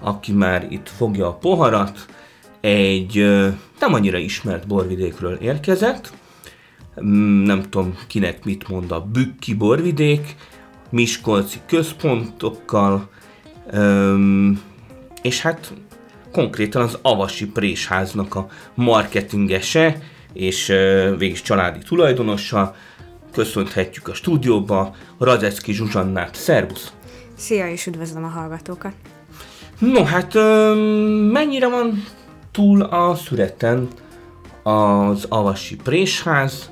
aki már itt fogja a poharat, egy nem annyira ismert borvidékről érkezett, mm, nem tudom kinek mit mond a Bükki borvidék, Miskolci központokkal, és hát konkrétan az Avasi Présháznak a marketingese, és végig családi tulajdonosa. Köszönhetjük a stúdióba Radecki Zsuzsannát. Szerbusz! Szia, és üdvözlöm a hallgatókat! No, hát mennyire van túl a szüreten az Avasi Présház?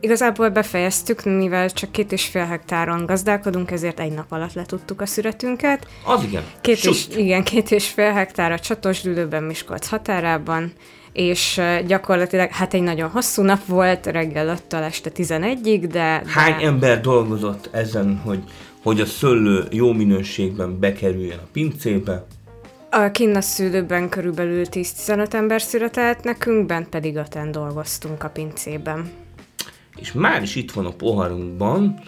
Igazából befejeztük, mivel csak két és fél hektáron gazdálkodunk, ezért egy nap alatt letudtuk a szüretünket. Az igen. Két és, igen, két és fél hektár a Csatosdülőben, Miskolc határában, és gyakorlatilag hát egy nagyon hosszú nap volt, reggel 5 este 11-ig, de, de... Hány ember dolgozott ezen, hogy, hogy a szőlő jó minőségben bekerüljen a pincébe? A kinn a szülőben körülbelül 10-15 ember született, nekünk bent pedig öten dolgoztunk a pincében. És már is itt van a poharunkban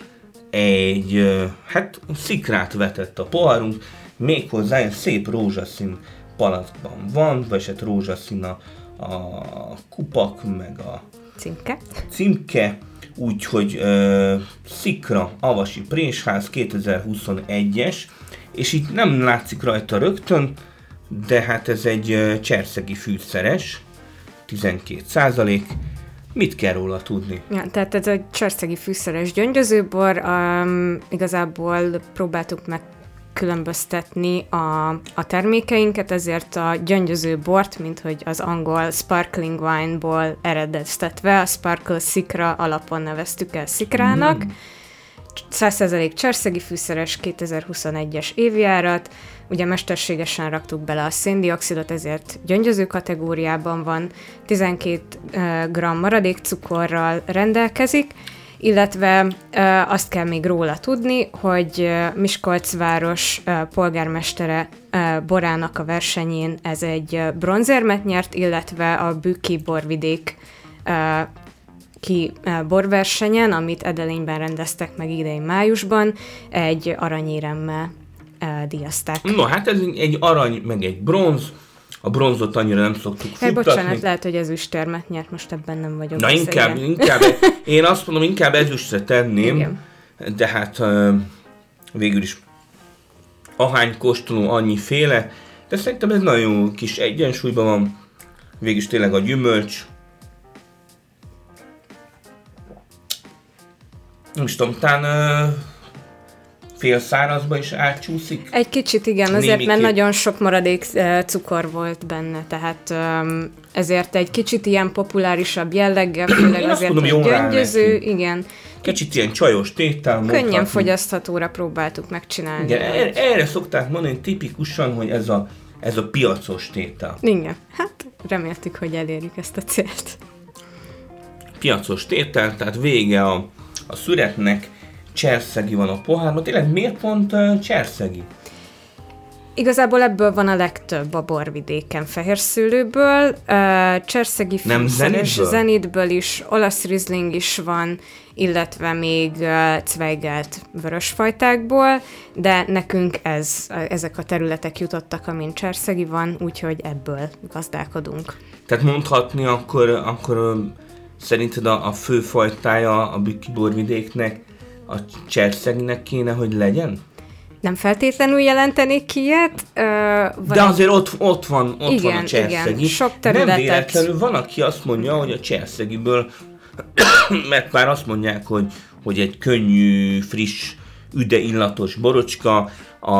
egy, hát szikrát vetett a poharunk, méghozzá egy szép rózsaszín palackban van, vagy hát rózsaszín a, a kupak, meg a címke, címke úgyhogy uh, Szikra Avasi Présház 2021-es, és itt nem látszik rajta rögtön, de hát ez egy cserszegi fűszeres, 12 százalék. Mit kell róla tudni? Ja, tehát ez egy cserszegi fűszeres gyöngyözőbor, um, igazából próbáltuk meg különböztetni a, a termékeinket, ezért a gyöngyöző bort, mint hogy az angol sparkling wine-ból eredeztetve, a Sparkle Sikra alapon neveztük el Sikrának. Mm. 100% cserszegi fűszeres 2021-es évjárat, ugye mesterségesen raktuk bele a széndiokszidot, ezért gyöngyöző kategóriában van, 12 g maradék cukorral rendelkezik, illetve azt kell még róla tudni, hogy Miskolc város polgármestere borának a versenyén ez egy bronzérmet nyert, illetve a Bükki borvidék ki borversenyen, amit Edelényben rendeztek meg idején májusban, egy aranyéremmel díjazták. No, hát ez egy arany, meg egy bronz, a bronzot annyira nem szoktuk futtatni. bocsánat, lehet, hogy ezüstérmet nyert, most ebben nem vagyok. Na inkább, inkább, én azt mondom, inkább ezüstre tenném, Igen. de hát végül is ahány kóstoló, annyi féle, de szerintem ez nagyon kis egyensúlyban van, végül is tényleg a gyümölcs, nem is tudom, talán fél szárazba is átcsúszik? Egy kicsit igen, azért, mert nagyon sok maradék cukor volt benne, tehát ezért egy kicsit ilyen populárisabb jelleggel, főleg Én azért, hogy gyöngyöző, igen. Kicsit ilyen csajos tétel. Könnyen mondhatni. fogyaszthatóra próbáltuk megcsinálni. Igen, erre, erre szokták mondani tipikusan, hogy ez a, ez a piacos tétel. Igen, hát reméltük, hogy elérjük ezt a célt. Piacos tétel, tehát vége a, a szüretnek, cserszegi van a pohárban. Tényleg miért pont uh, cserszegi? Igazából ebből van a legtöbb a borvidéken fehérszőlőből, uh, cserszegi Nem zenitből? zenitből is, olasz rizling is van, illetve még uh, cveigelt vörösfajtákból, de nekünk ez, ezek a területek jutottak, amin cserszegi van, úgyhogy ebből gazdálkodunk. Tehát mondhatni akkor, akkor szerinted a, a fő fajtája a bükki borvidéknek a cserszeginek kéne, hogy legyen? Nem feltétlenül jelentenék ki ilyet. Uh, De azért ott, ott van, ott igen, van a cserszegi. Igen, sok területet. Nem véletlenül van, aki azt mondja, hogy a cserszegiből, mert már azt mondják, hogy, hogy egy könnyű, friss, üde illatos borocska, a,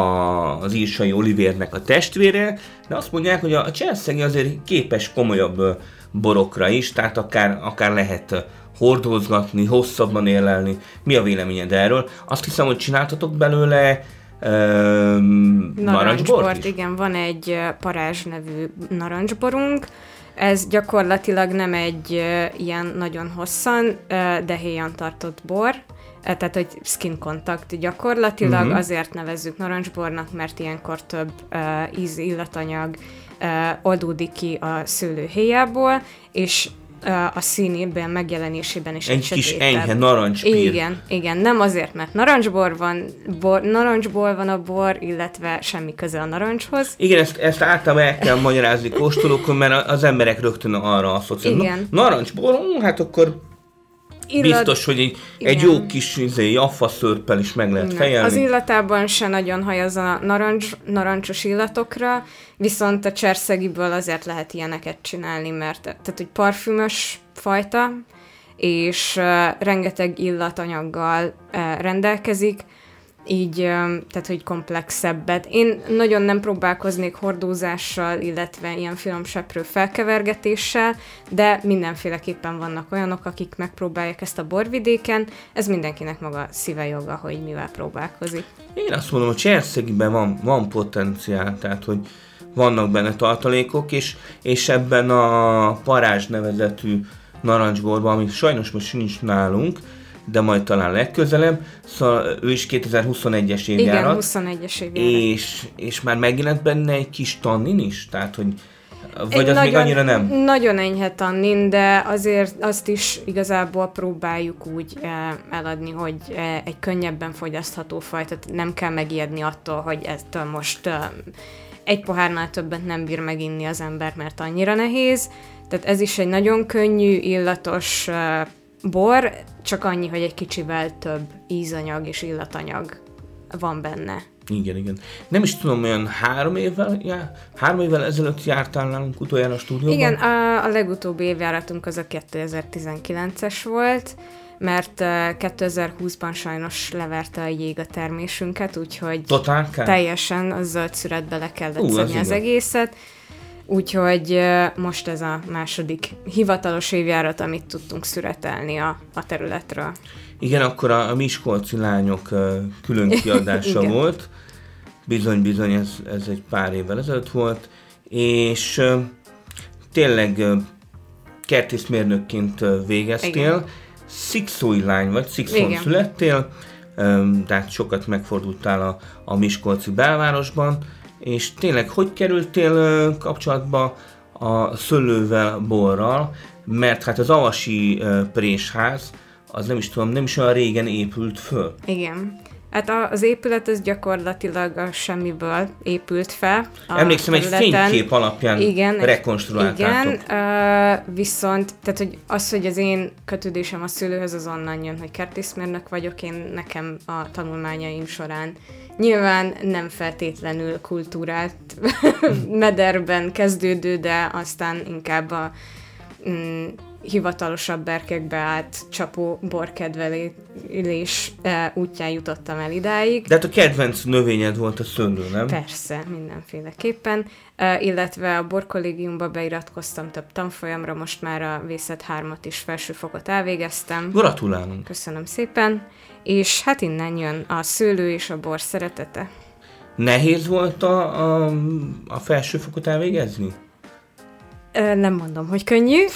az írsai Olivérnek a testvére, de azt mondják, hogy a cserszegi azért képes komolyabb borokra is, tehát akár, akár lehet hordozgatni, hosszabban élelni. Mi a véleményed erről? Azt hiszem, hogy csináltatok belőle öm, narancsbort igen, van egy parázs nevű narancsborunk, ez gyakorlatilag nem egy ilyen nagyon hosszan, ö, de héjan tartott bor, ö, tehát hogy skin contact gyakorlatilag, uh-huh. azért nevezzük narancsbornak, mert ilyenkor több ö, íz, illatanyag oldódik ki a szőlő héjából, és a színében, megjelenésében is Egy kis sötétebb. enyhe narancspír. Igen, igen, nem azért, mert narancsbor van, bor, narancsból van a bor, illetve semmi köze a narancshoz. Igen, ezt, ezt általában el kell magyarázni kóstolókon, mert az emberek rögtön arra asszociálnak. Igen. Na, narancsbor, hát akkor Illat- biztos, hogy egy, egy Igen. jó kis izé, jaffa szörppel is meg lehet Nem. fejelni. Az illatában se nagyon hajaz a narancs, narancsos illatokra, viszont a cserszegiből azért lehet ilyeneket csinálni, mert tehát, hogy parfümös fajta, és uh, rengeteg illatanyaggal uh, rendelkezik, így, tehát, hogy komplexebbet. Én nagyon nem próbálkoznék hordózással, illetve ilyen finomseprő felkevergetéssel, de mindenféleképpen vannak olyanok, akik megpróbálják ezt a borvidéken, ez mindenkinek maga szíve joga, hogy mivel próbálkozik. Én azt mondom, hogy Cserszegiben van, van potenciál, tehát hogy vannak benne tartalékok, és, és ebben a parázs nevezetű narancsborban, ami sajnos most nincs nálunk, de majd talán legközelebb, szóval ő is 2021-es Igen, évjárat, 21-es évjárat. és, és már megjelent benne egy kis tannin is, tehát hogy vagy Egy az még annyira nem? Nagyon enyhe tannin, de azért azt is igazából próbáljuk úgy eh, eladni, hogy eh, egy könnyebben fogyasztható fajta, nem kell megijedni attól, hogy ettől most eh, egy pohárnál többet nem bír meginni az ember, mert annyira nehéz. Tehát ez is egy nagyon könnyű, illatos bor, csak annyi, hogy egy kicsivel több ízanyag és illatanyag van benne. Igen, igen. Nem is tudom, olyan három évvel, já, három évvel ezelőtt jártál nálunk utoljára a stúdióban? Igen, a, a legutóbbi évjáratunk az a 2019-es volt, mert eh, 2020-ban sajnos leverte a jég a termésünket, úgyhogy Totál teljesen a zöld szüretbe le kellett Ú, az szedni az igen. egészet. Úgyhogy most ez a második hivatalos évjárat, amit tudtunk szüretelni a, a területről. Igen, akkor a, a Miskolci lányok külön kiadása volt. Bizony-bizony, ez, ez egy pár évvel ezelőtt volt. És tényleg kertészmérnökként végeztél. Igen. Szikszói lány vagy, Szikszón születtél. Tehát sokat megfordultál a, a Miskolci belvárosban. És tényleg, hogy kerültél kapcsolatba a szőlővel, borral? Mert hát az avasi présház, az nem is tudom, nem is olyan régen épült föl. Igen. Hát az épület az gyakorlatilag a semmiből épült fel. Emlékszem, egy területen. fénykép alapján Igen, rekonstruáltátok. Igen, uh, viszont tehát, hogy az, hogy az én kötődésem a szülőhöz, az onnan jön, hogy kertészmérnök vagyok, én nekem a tanulmányaim során nyilván nem feltétlenül kultúrált mederben kezdődő, de aztán inkább a mm, hivatalosabb berkekbe át csapó borkedvelés eh, útján jutottam el idáig. De hát a kedvenc növényed volt a szőlő, nem? Persze, mindenféleképpen. Uh, illetve a borkollégiumba beiratkoztam több tanfolyamra, most már a Vészet 3-at is felsőfokot elvégeztem. Gratulálunk. Köszönöm szépen. És hát innen jön a szőlő és a bor szeretete. Nehéz volt a, a, a felsőfokot elvégezni? Nem mondom, hogy könnyű.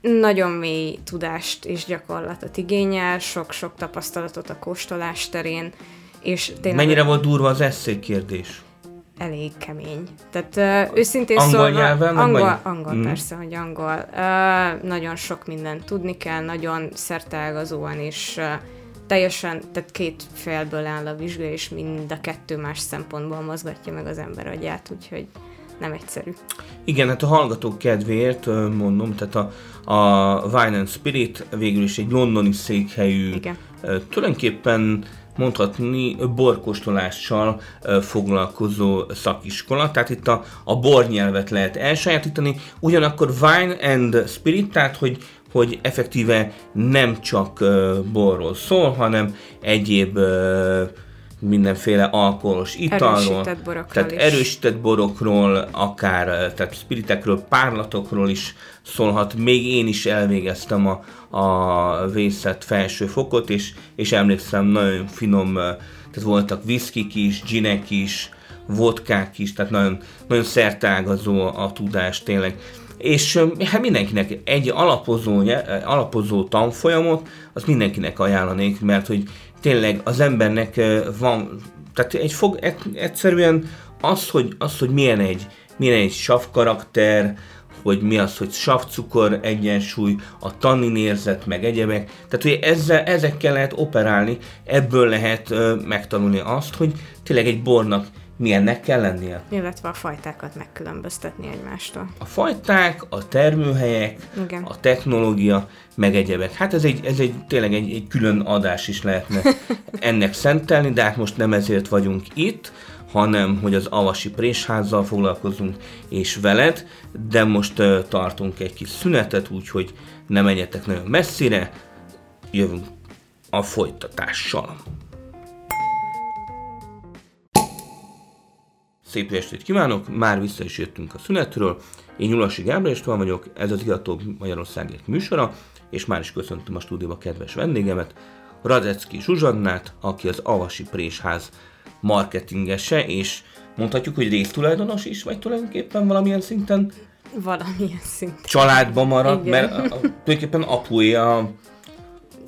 Nagyon mély tudást és gyakorlatot igényel, sok-sok tapasztalatot a kóstolás terén, és tényleg Mennyire volt durva az eszély kérdés? elég kemény. Tehát ö, őszintén Angol szólva... nyelven, angol, magyar? angol Mm. persze, hogy angol. Ö, nagyon sok mindent tudni kell, nagyon szerteágazóan, és ö, teljesen, tehát két félből áll a vizsga, és mind a kettő más szempontból mozgatja meg az ember agyát, úgyhogy nem egyszerű. Igen, hát a hallgatók kedvéért mondom, tehát a, a Wine and Spirit végül is egy londoni székhelyű, Igen. tulajdonképpen mondhatni borkóstolással foglalkozó szakiskola, tehát itt a, a bornyelvet lehet elsajátítani, ugyanakkor Wine and Spirit, tehát hogy hogy effektíve nem csak ö, borról szól, hanem egyéb ö, mindenféle alkoholos italról, borokról tehát is. erősített borokról, akár tehát spiritekről, párlatokról is szólhat. Még én is elvégeztem a, a vészet felső fokot, és, és emlékszem, nagyon finom, tehát voltak viszkik is, ginek is, vodkák is, tehát nagyon, nagyon szertágazó a tudás tényleg. És hát mindenkinek egy alapozó, alapozó tanfolyamot, az mindenkinek ajánlanék, mert hogy tényleg az embernek van, tehát egy fog, egyszerűen az, hogy, az, hogy milyen egy, milyen egy sav karakter, hogy mi az, hogy savcukor egyensúly, a tannin érzet, meg egyebek. Tehát, hogy ezzel, ezekkel lehet operálni, ebből lehet ö, megtanulni azt, hogy tényleg egy bornak milyennek kell lennie. Illetve a fajtákat megkülönböztetni egymástól. A fajták, a termőhelyek, Igen. a technológia, meg egyebek. Hát ez egy, ez egy tényleg egy, egy külön adás is lehetne ennek szentelni, de hát most nem ezért vagyunk itt, hanem hogy az Avasi Présházzal foglalkozunk, és veled, de most uh, tartunk egy kis szünetet, úgyhogy ne menjetek nagyon messzire, jövünk a folytatással. Szép estét kívánok, már vissza is jöttünk a szünetről. Én Nyulasi Gábor István vagyok, ez az Igatóbb Magyarországért műsora, és már is köszöntöm a stúdióba kedves vendégemet, Radecki Zsuzsannát, aki az Avasi Présház marketingese, és mondhatjuk, hogy résztulajdonos is, vagy tulajdonképpen valamilyen szinten valamilyen szinten. Családban marad, igen. mert a, a, tulajdonképpen apuja a,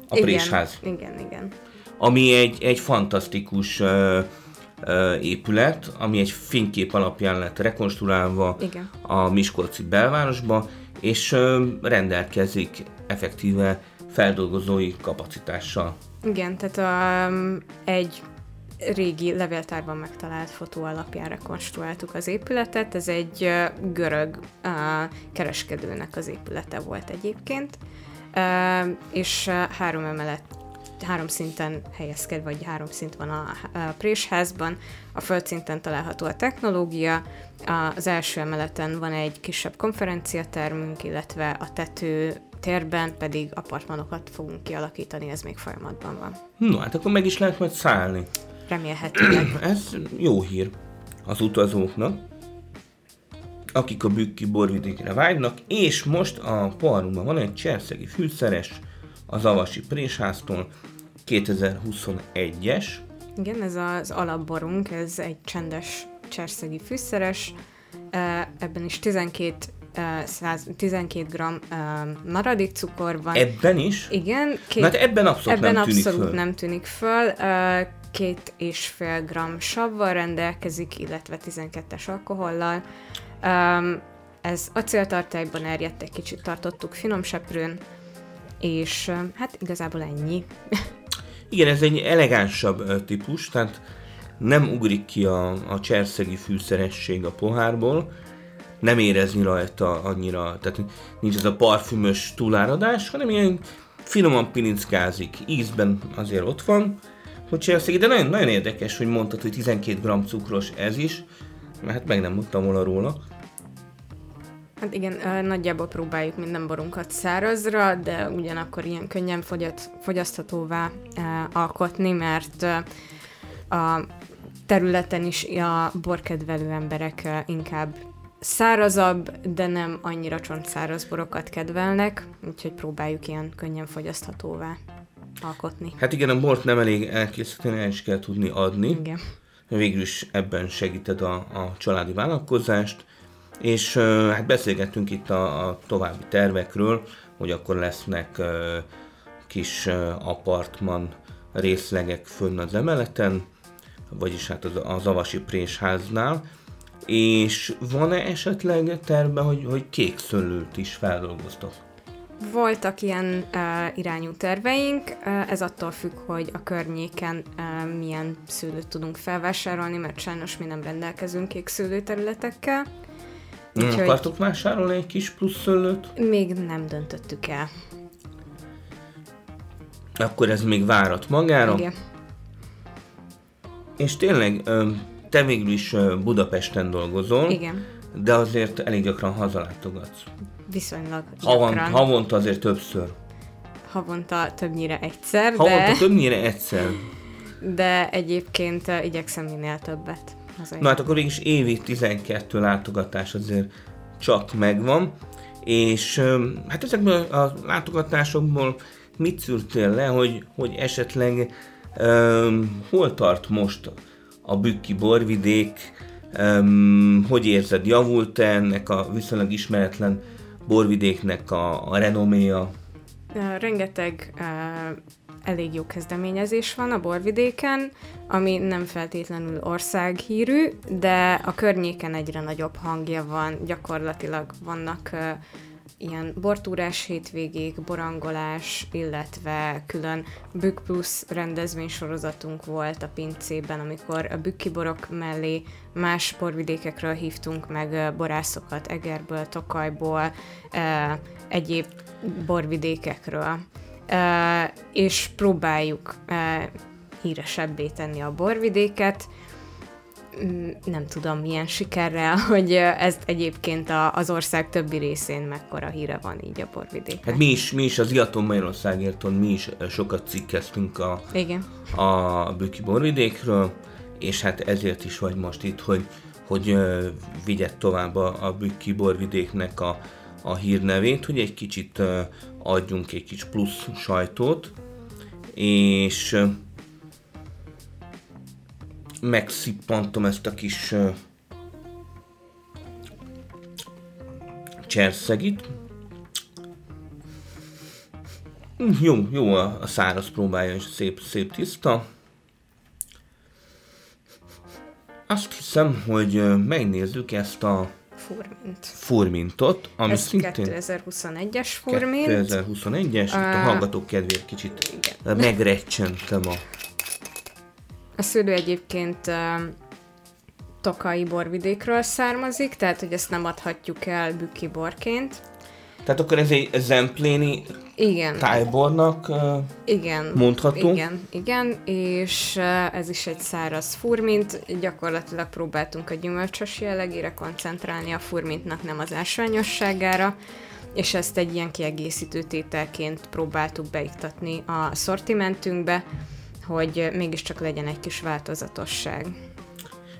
a igen, présház. Igen, igen. Ami egy, egy fantasztikus uh, épület, ami egy fénykép alapján lett rekonstruálva igen. a Miskolci belvárosba, és rendelkezik effektíve feldolgozói kapacitással. Igen, tehát um, egy régi levéltárban megtalált fotó alapján rekonstruáltuk az épületet. Ez egy görög uh, kereskedőnek az épülete volt egyébként, uh, és három emelet három szinten helyezked, vagy három szint van a, a présházban. A földszinten található a technológia, az első emeleten van egy kisebb konferenciatermünk, illetve a tető térben pedig apartmanokat fogunk kialakítani, ez még folyamatban van. No, hát akkor meg is lehet majd szállni. Remélhetőleg. Ez jó hír az utazóknak, akik a bükki borvidékre vágynak, és most a poharunkban van egy cserszegi fűszeres, az Avasi Présháztól, 2021-es. Igen, ez az alapborunk, ez egy csendes cserszegi fűszeres, ebben is 12 100, 12 g maradék cukor van. Ebben is? Igen. Két, hát ebben abszolút ebben nem tűnik abszolút föl. nem tűnik föl két és fél gram savval rendelkezik, illetve 12-es alkohollal. Um, ez acéltartályban erjedt, egy kicsit tartottuk finom seprőn, és hát igazából ennyi. Igen, ez egy elegánsabb típus, tehát nem ugrik ki a, a cserszegi fűszeresség a pohárból, nem érezni rajta annyira, tehát nincs ez a parfümös túláradás, hanem ilyen finoman pilinckázik, ízben azért ott van, hogy csinálsz, de nagyon, nagyon érdekes, hogy mondtad, hogy 12 g cukros ez is, mert hát meg nem mondtam volna róla. Hát igen, nagyjából próbáljuk minden borunkat szárazra, de ugyanakkor ilyen könnyen fogyat, fogyaszthatóvá alkotni, mert a területen is a borkedvelő emberek inkább szárazabb, de nem annyira csontszáraz borokat kedvelnek, úgyhogy próbáljuk ilyen könnyen fogyaszthatóvá alkotni. Hát igen, a bort nem elég elkészíteni, el is kell tudni adni. Igen. Végül is ebben segíted a, a családi vállalkozást, és hát beszélgettünk itt a, a további tervekről, hogy akkor lesznek kis apartman részlegek fönn az emeleten, vagyis hát az, az Avasi Présháznál, és van-e esetleg terve, hogy, hogy kék szőlőt is feldolgoztok? Voltak ilyen uh, irányú terveink, uh, ez attól függ, hogy a környéken uh, milyen szőlőt tudunk felvásárolni, mert sajnos mi nem rendelkezünk kék szőlőterületekkel. Nem Úgyhogy akartok vásárolni egy kis plusz szőlőt? Még nem döntöttük el. Akkor ez még várat magára. Igen. És tényleg, te végül is Budapesten dolgozol. Igen. De azért elég gyakran hazalátogatsz. Viszonylag Havont, havonta azért többször. Havonta többnyire egyszer, Havonta de... többnyire egyszer. De egyébként igyekszem minél többet. Na hát akkor is évi 12 látogatás azért csak megvan, és hát ezekből a látogatásokból mit szűrtél le, hogy, hogy esetleg Um, hol tart most a bükki borvidék? Um, hogy érzed, javult-e ennek a viszonylag ismeretlen borvidéknek a, a renoméja? Rengeteg uh, elég jó kezdeményezés van a borvidéken, ami nem feltétlenül országhírű, de a környéken egyre nagyobb hangja van, gyakorlatilag vannak ilyen bortúrás hétvégék, borangolás, illetve külön Bük Plus rendezvénysorozatunk volt a pincében, amikor a bükkiborok mellé más borvidékekről hívtunk meg borászokat Egerből, Tokajból, egyéb borvidékekről, és próbáljuk híresebbé tenni a borvidéket, Mm, nem tudom milyen sikerrel, hogy ezt egyébként az ország többi részén mekkora híre van így a borvidék. Hát mi is, mi is az Iaton Magyarországérton, mi is sokat cikkeztünk a, Igen. a Büki borvidékről, és hát ezért is vagy most itt, hogy, hogy vigyed tovább a, a Büki borvidéknek a, a hírnevét, hogy egy kicsit adjunk egy kis plusz sajtót, és megszippantom ezt a kis cserszegit. Jó, jó a száraz próbálja, és szép, szép tiszta. Azt hiszem, hogy megnézzük ezt a Furmint. Furmintot, ami Ez szintén... 2021-es furmint. 2021-es, uh, a hallgatók kedvéért kicsit igen. megrecsentem a a szőlő egyébként uh, tokai borvidékről származik, tehát hogy ezt nem adhatjuk el bükki borként. Tehát akkor ez egy zempléni igen. tájbornak uh, igen. mondható? Igen, igen, és uh, ez is egy száraz furmint. Gyakorlatilag próbáltunk a gyümölcsös jellegére koncentrálni a furmintnak, nem az ásványosságára és ezt egy ilyen kiegészítő tételként próbáltuk beiktatni a szortimentünkbe hogy mégiscsak legyen egy kis változatosság.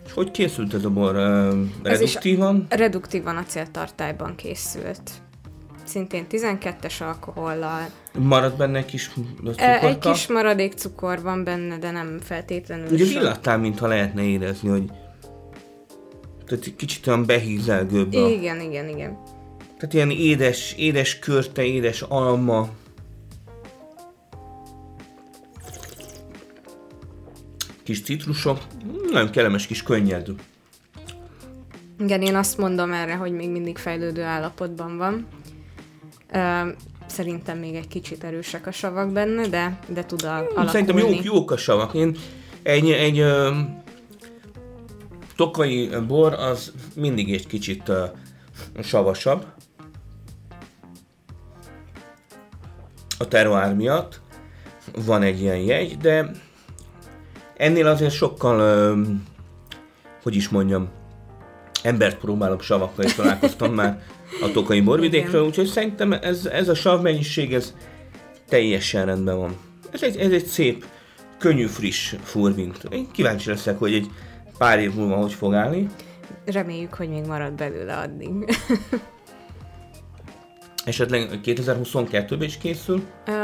És hogy készült ez a bor? Reduktívan? Ez reduktívan acéltartályban készült. Szintén 12-es alkohollal. Marad benne egy kis cukorka? Egy kis maradék cukor van benne, de nem feltétlenül. Ugye illattál, mintha lehetne érezni, hogy tehát kicsit olyan behízelgőbb. A... Igen, igen, igen. Tehát ilyen édes, édes körte, édes alma. kis citrusok, nagyon kellemes kis könnyed. Igen, én azt mondom erre, hogy még mindig fejlődő állapotban van. Szerintem még egy kicsit erősek a savak benne, de, de tud a, alakulni. Szerintem jók, jók a savak. Én egy, egy tokai bor az mindig egy kicsit ö, savasabb. A terroár miatt van egy ilyen jegy, de Ennél azért sokkal, ö, hogy is mondjam, embert próbálok savakkal, és találkoztam már a tokai borvidékről, úgyhogy szerintem ez, ez a sav mennyiség, ez teljesen rendben van. Ez egy, ez egy szép, könnyű, friss furvint. Én kíváncsi leszek, hogy egy pár év múlva hogy fog állni. Reméljük, hogy még marad belőle addig. Esetleg 2022-ben is készül? Uh,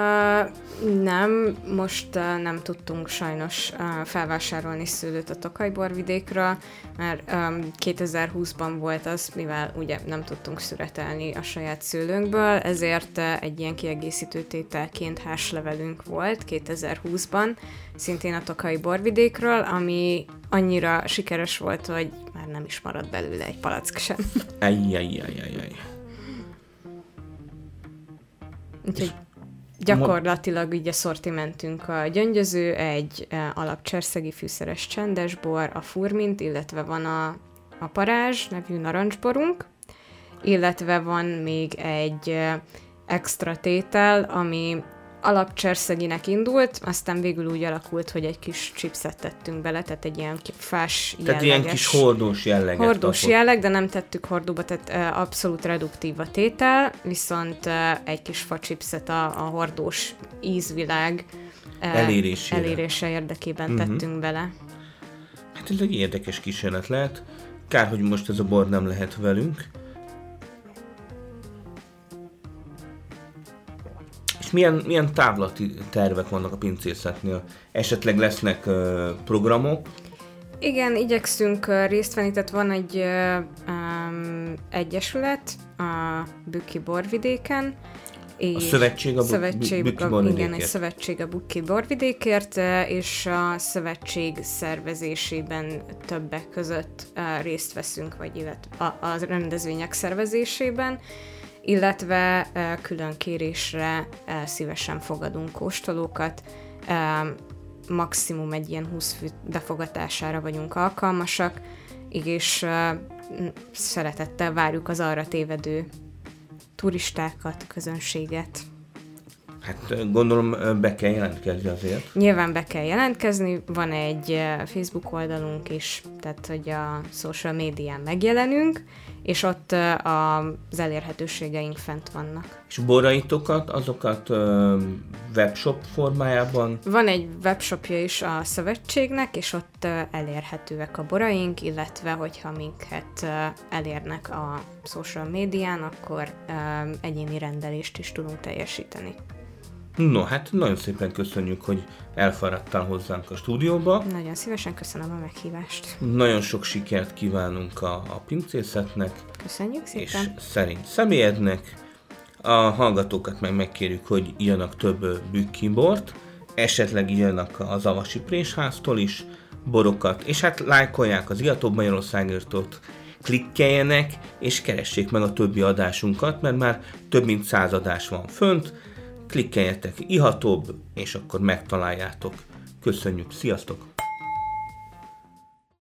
nem, most nem tudtunk sajnos felvásárolni szőlőt a Tokajborvidékről, mert um, 2020-ban volt az, mivel ugye nem tudtunk szüretelni a saját szőlőnkből, ezért uh, egy ilyen kiegészítő tételként háslevelünk volt 2020-ban, szintén a Tokai borvidékről, ami annyira sikeres volt, hogy már nem is maradt belőle egy palack sem. Ajjajajajaj. Úgyhogy gyakorlatilag ugye szortimentünk a gyöngyöző, egy e, alapcserszegi fűszeres csendesbor, a furmint, illetve van a, a parázs nevű narancsborunk, illetve van még egy e, extra tétel, ami alapcserszeginek indult, aztán végül úgy alakult, hogy egy kis chipset tettünk bele, tehát egy ilyen fás Tehát jelleges, ilyen kis hordós jelleget. Hordós kapott. jelleg, de nem tettük hordóba, tehát uh, abszolút reduktív a tétel, viszont uh, egy kis chipset a, a hordós ízvilág uh, elérésére. elérése érdekében uh-huh. tettünk bele. Hát ez egy érdekes kísérlet lehet. Kár, hogy most ez a bor nem lehet velünk. Milyen, milyen távlati tervek vannak a pincészetnél? Esetleg lesznek uh, programok? Igen, igyekszünk részt venni, tehát van egy uh, um, egyesület a Bükki borvidéken, és a szövetség a, bu- szövetség, Bükki a, borvidékért. igen, egy szövetség a Bukki borvidékért, és a szövetség szervezésében többek között részt veszünk, vagy illetve a, a rendezvények szervezésében, illetve külön kérésre szívesen fogadunk kóstolókat, maximum egy ilyen 20 fő befogatására vagyunk alkalmasak, és szeretettel várjuk az arra tévedő turistákat, közönséget. Hát gondolom be kell jelentkezni azért. Nyilván be kell jelentkezni, van egy Facebook oldalunk is, tehát hogy a social médián megjelenünk, és ott az elérhetőségeink fent vannak. És boraitokat, azokat webshop formájában? Van egy webshopja is a szövetségnek, és ott elérhetőek a boraink, illetve hogyha minket elérnek a social médián, akkor egyéni rendelést is tudunk teljesíteni. No, hát nagyon szépen köszönjük, hogy elfáradtál hozzánk a stúdióba. Nagyon szívesen köszönöm a meghívást. Nagyon sok sikert kívánunk a, a pincészetnek. Köszönjük szépen. És szerint személyednek. A hallgatókat meg megkérjük, hogy írjanak több bükkibort, esetleg írjanak az Avasi Présháztól is borokat, és hát lájkolják az Iatóbb Magyarországért klikkeljenek, és keressék meg a többi adásunkat, mert már több mint száz adás van fönt, klikkeljetek ihatóbb, és akkor megtaláljátok. Köszönjük, sziasztok!